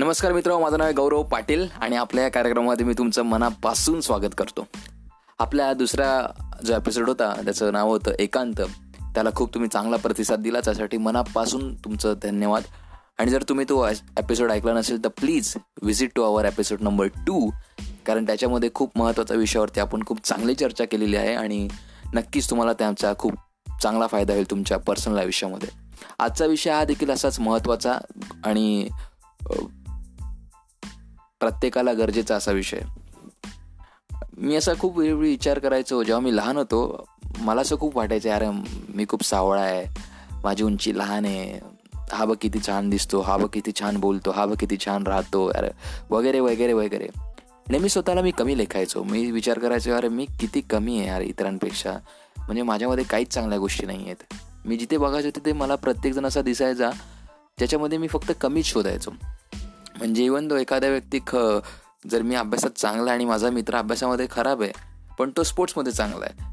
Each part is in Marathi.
नमस्कार मित्र माझं नाव आहे गौरव पाटील आणि आपल्या या कार्यक्रमामध्ये मी तुमचं मनापासून स्वागत करतो. आपल्या दुसरा जो एपिसोड होता त्याचं नाव होतं एकांत. त्याला खूप तुम्ही चांगला प्रतिसाद दिला त्यासाठी मनापासून तुमचं धन्यवाद. आणि जर तुम्ही तो एपिसोड ऐकला नसेल तर please visit to our episode number two कारण त्याच्यामध्ये खूप महत्त्वाच्या विषयावरती आपण खूप चांगली चर्चा केलेली आहे आणि नक्कीच तुम्हाला त्यांचा खूप चांगला फायदा होईल तुमच्या पर्सनल आयुष्यामध्ये आजचा विषय हा देखील असाच महत्त्वाचा आणि प्रत्येकाला गरजेचा असा विषय. मी असा खूप वेळोवेळी विचार करायचो जेव्हा मी लहान होतो मला असं खूप वाटायचं यार मी खूप सावळा आहे माझी उंची लहान आहे हा बघ किती छान दिसतो हा बघ किती छान बोलतो हा बघ किती छान राहतो अरे वगैरे वगैरे वगैरे. नेहमी स्वतःला मी कमी लेखायचो. मी विचार करायचो अरे मी किती कमी आहे यार इतरांपेक्षा? म्हणजे माझ्यामध्ये काहीच चांगल्या गोष्टी नाही आहेत. मी जिथे बघायचो तिथे मला प्रत्येकजण असा दिसायचा ज्याच्यामध्ये मी फक्त कमीच शोधायचो. म्हणजे इवन तो एखाद्या व्यक्ती ख जर मी अभ्यासात चांगला आणि माझा मित्र अभ्यासामध्ये खराब आहे पण तो स्पोर्ट्समध्ये चांगला आहे.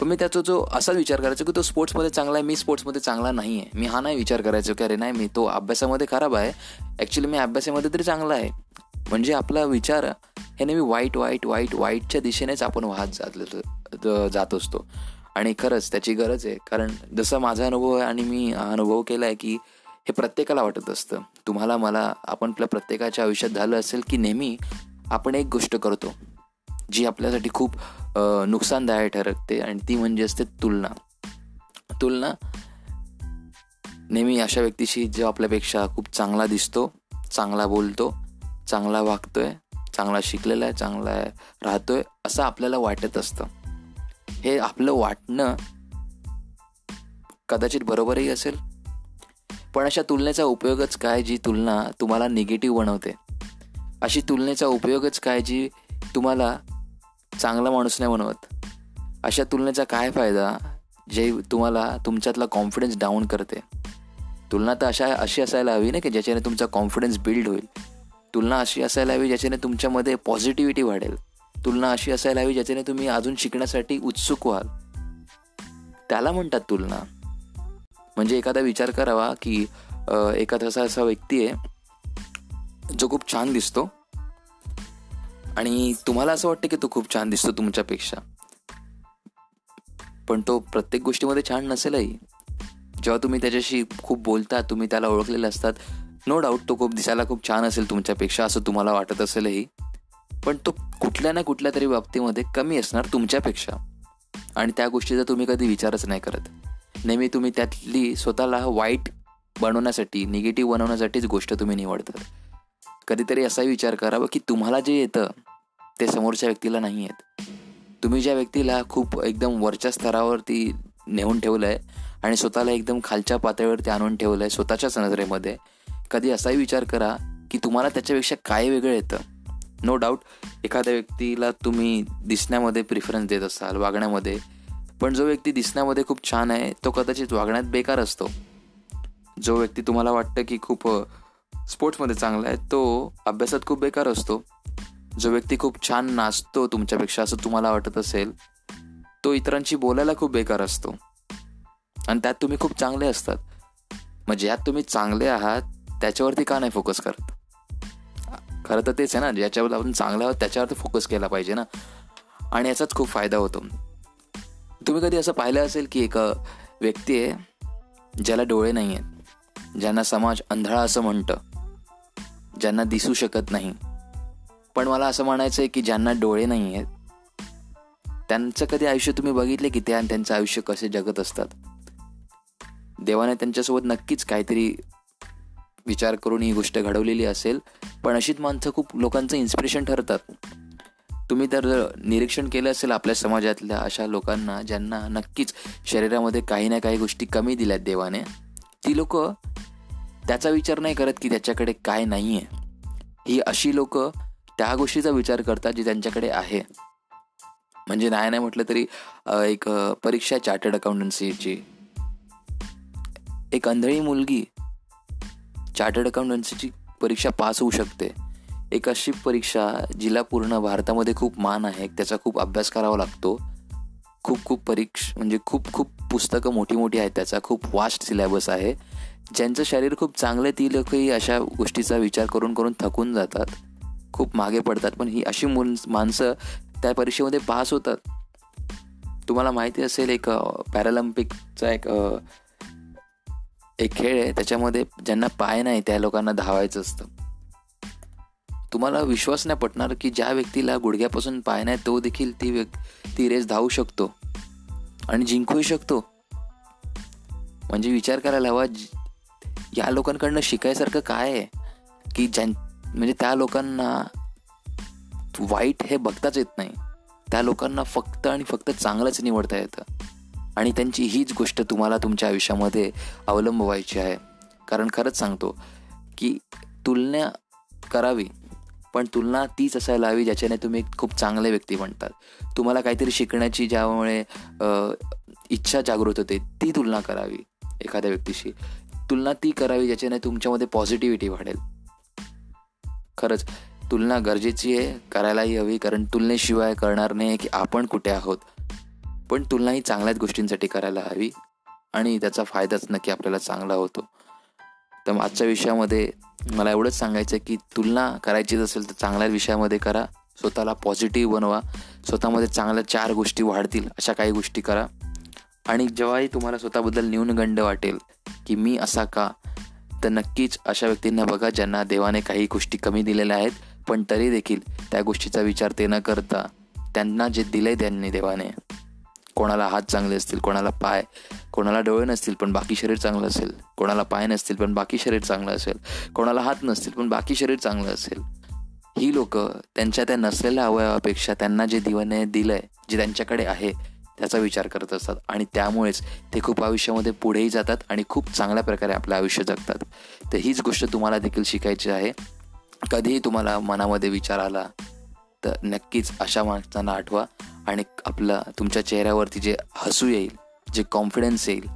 पण मी त्याचा जो असा विचार करायचो की तो स्पोर्ट्समध्ये चांगला आहे मी स्पोर्ट्समध्ये चांगला नाही आहे. मी हा नाही विचार करायचो की अरे नाही मी तो अभ्यासामध्ये खराब आहे. ॲक्च्युली मी अभ्यासामध्ये तरी चांगला आहे. म्हणजे आपला विचार हे नेहमी वाईट वाईट वाईट वाईटच्या दिशेनेच आपण वाहत जात जात असतो. आणि खरंच त्याची गरज आहे. कारण जसा माझा अनुभव आहे आणि मी अनुभव केला आहे की हे प्रत्येकाला वाटत असतं. तुम्हाला मला आपण आपल्या प्रत्येकाच्या आयुष्यात झालं असेल की नेहमी आपण एक गोष्ट करतो जी आपल्यासाठी खूप नुकसानदायक ठरकते आणि ती म्हणजे असते तुलना. तुलना नेहमी अशा व्यक्तीशी जो आपल्यापेक्षा खूप चांगला दिसतो चांगला बोलतो चांगला वागतोय चांगला शिकलेला आहे चांगला आहे राहतोय असं आपल्याला वाटत असतं. हे आपलं वाटणं कदाचित बरोबरही असेल पण अशा तुलनेचा उपयोगच काय जी तुलना तुम्हाला निगेटिव्ह बनवते? अशी तुलनेचा उपयोगच काय जी तुम्हाला चांगला माणूस नाही बनवत? अशा तुलनेचा काय फायदा जे तुम्हाला तुमच्यातला कॉन्फिडन्स डाऊन करते? तुलना तर अशा अशी असायला हवी ना की ज्याच्याने तुमचा कॉन्फिडन्स बिल्ड होईल. तुलना अशी असायला हवी ज्याच्याने तुमच्यामध्ये पॉझिटिव्हिटी वाढेल. तुलना अशी असायला हवी ज्याच्याने तुम्ही अजून शिकण्यासाठी उत्सुक व्हाल. त्याला म्हणतात तुलना. म्हणजे एखादा विचार करावा की एखादा असा असा व्यक्ती आहे जो खूप छान दिसतो. आणि तुम्हाला असं वाटतं की तो खूप छान दिसतो तुमच्यापेक्षा. पण तो प्रत्येक गोष्टीमध्ये छान नसेलही. जेव्हा तुम्ही त्याच्याशी खूप बोलता तुम्ही त्याला ओळखलेले असतात नो डाऊट तो खूप दिसायला खूप छान असेल तुमच्यापेक्षा असं तुम्हाला वाटत असेलही. पण तो कुठल्या ना कुठल्या तरी बाबतीमध्ये कमी असणार तुमच्यापेक्षा. आणि त्या गोष्टीचा तुम्ही कधी विचारच नाही करत. नेहमी तुम्ही त्यातली स्वतःला वाईट बनवण्यासाठी निगेटिव्ह बनवण्यासाठीच गोष्ट तुम्ही निवडतात. कधीतरी असाही विचार करावा की तुम्हाला जे येतं ते समोरच्या व्यक्तीला नाही येत. तुम्ही ज्या व्यक्तीला खूप एकदम वरच्या स्तरावरती नेऊन ठेवलं आहे आणि स्वतःला एकदम खालच्या पातळीवरती आणून ठेवलं आहे स्वतःच्याच नजरेमध्ये कधी असाही विचार करा की तुम्हाला त्याच्यापेक्षा काय वेगळं येतं? नो डाऊट एखाद्या व्यक्तीला तुम्ही दिसण्यामध्ये प्रिफरन्स देत असाल वागण्यामध्ये पण जो व्यक्ती दिसण्यामध्ये खूप छान आहे तो कदाचित वागण्यात बेकार असतो. जो व्यक्ती तुम्हाला वाटतं की खूप स्पोर्ट्समध्ये चांगला आहे तो अभ्यासात खूप बेकार असतो. जो व्यक्ती खूप छान नाचतो तुमच्यापेक्षा असं तुम्हाला वाटत असेल तो इतरांशी बोलायला खूप बेकार असतो. आणि त्यात तुम्ही खूप चांगले असतात. मग ज्यात तुम्ही चांगले आहात त्याच्यावरती का नाही फोकस करत? खरं तर तेच आहे ना ज्याच्यावर आपण चांगलं आहोत त्याच्यावरती फोकस केला पाहिजे ना. आणि याचाच खूप फायदा होतो. तुम्ही कधी असं पाहिलं असेल की एक व्यक्ती आहे ज्याला डोळे नाही आहेत ज्यांना समाज अंधळा असं म्हणतं ज्यांना दिसू शकत नाही? पण मला असं म्हणायचं आहे की ज्यांना डोळे नाही आहेत त्यांचं कधी आयुष्य तुम्ही बघितले की त्या त्यांचं आयुष्य कसे जगत असतात? देवाने त्यांच्यासोबत नक्कीच काहीतरी विचार करून ही गोष्ट घडवलेली असेल पण अशीच माणसं खूप लोकांचं इन्स्पिरेशन ठरतात. तुम्ही तर निरीक्षण केलं असेल आपल्या समाजातल्या अशा लोकांना ज्यांना नक्कीच शरीरामध्ये काही ना काही गोष्टी कमी दिल्यात देवाने. ती लोक त्याचा विचार नाही करत की त्याच्याकडे काय नाही आहे ही अशी लोक त्या गोष्टीचा विचार करतात जी त्यांच्याकडे आहे. म्हणजे नाही नाही म्हटलं तरी एक परीक्षा चार्टर्ड अकाउंटन्सीची. एक अंधळी मुलगी चार्टर्ड अकाउंटन्सीची परीक्षा पास होऊ शकते. एक अशी परीक्षा जिला पूर्ण भारतामध्ये खूप मान आहे त्याचा खूप अभ्यास करावा लागतो. खूप खूप परीक्ष म्हणजे खूप खूप पुस्तकं मोठी मोठी आहेत त्याचा खूप वास्ट सिलेबस आहे. ज्यांचं शरीर खूप चांगलं ती लोकही अशा गोष्टीचा विचार करून करून थकून जातात. खूप मागे पडतात पण ही अशी मुन माणसं त्या परीक्षेमध्ये पास होतात. तुम्हाला माहिती असेल एक पॅरालिम्पिकचा एक एक खेळ आहे त्याच्यामध्ये ज्यांना पाय नाही त्या लोकांना धावायचं असतं. तुम्हाला विश्वास नाही पटणार की ज्या व्यक्तीला गुडघ्यापासून पाय नाही तो देखील ती व्यक् ती रेस धावू शकतो. आणि जिंकूही शकतो. म्हणजे विचार करायला हवा या लोकांकडनं शिकायसारखं काय आहे? की ज्यां म्हणजे त्या लोकांना वाईट हे बघताच येत नाही. त्या लोकांना फक्त आणि फक्त चांगलंच निवडता येतं. आणि त्यांची हीच गोष्ट तुम्हाला तुमच्या आयुष्यामध्ये अवलंबवायची आहे. कारण खरंच सांगतो की तुलना करावी. पण तुलना तीच असायला हवी ज्याच्याने तुम्ही खूप चांगले व्यक्ती बनतात. तुम्हाला काहीतरी शिकण्याची ज्यामुळे इच्छा जागृत होते ती तुलना करावी एखाद्या व्यक्तीशी. तुलना ती करावी ज्याच्याने तुमच्यामध्ये पॉझिटिव्हिटी वाढेल. खरंच तुलना गरजेची आहे करायलाही हवी कारण तुलनेशिवाय करणार नाही की आपण कुठे आहोत. पण तुलना ही चांगल्याच गोष्टींसाठी करायला हवी आणि त्याचा फायदाच नक्की आपल्याला चांगला होतो. तर आजच्या विषयामध्ये मला एवढंच सांगायचं आहे की तुलना करायचीच असेल तर चांगल्या विषयामध्ये करा. स्वतःला पॉझिटिव्ह बनवा. स्वतःमध्ये चांगल्या चार गोष्टी वाढतील अशा काही गोष्टी करा. आणि जेव्हाही तुम्हाला स्वतःबद्दल न्यूनगंड वाटेल की मी असा का तर नक्कीच अशा व्यक्तींना बघा ज्यांना देवाने काही गोष्टी कमी दिलेल्या आहेत पण तरी देखील त्या गोष्टीचा विचार ते न करता त्यांना जे दिले त्यांनी देवाने. कोणाला हात चांगले असतील कोणाला पाय कोणाला डोळे नसतील पण बाकी शरीर चांगलं असेल. कोणाला पाय नसतील पण बाकी शरीर चांगलं असेल. कोणाला हात नसतील पण बाकी शरीर चांगलं असेल. ही लोक त्यांच्या त्या नसलेल्या अवयवापेक्षा त्यांना जे दिवाने दिलंय जे त्यांच्याकडे आहे त्याचा विचार करत असतात. आणि त्यामुळेच ते खूप आयुष्यामध्ये पुढेही जातात आणि खूप चांगल्या प्रकारे आपलं आयुष्य जगतात. तर हीच गोष्ट तुम्हाला देखील शिकायची आहे. कधीही तुम्हाला मनामध्ये विचार आला तर नक्कीच अशा माणसांना आठवा. आणि आपलं तुमच्या चेहऱ्यावरती जे हसू येईल जे कॉन्फिडन्स येईल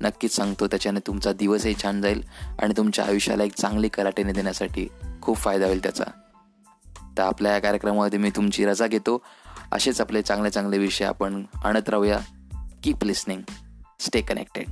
नक्कीच सांगतो त्याच्याने तुमचा दिवसही छान जाईल आणि तुमच्या आयुष्याला एक चांगली कलाटेने देण्यासाठी खूप फायदा होईल त्याचा. तर आपल्या या कार्यक्रमामध्ये मी तुमची रजा घेतो. असेच आपले चांगले चांगले विषय आपण आणत राहूया. Keep listening stay connected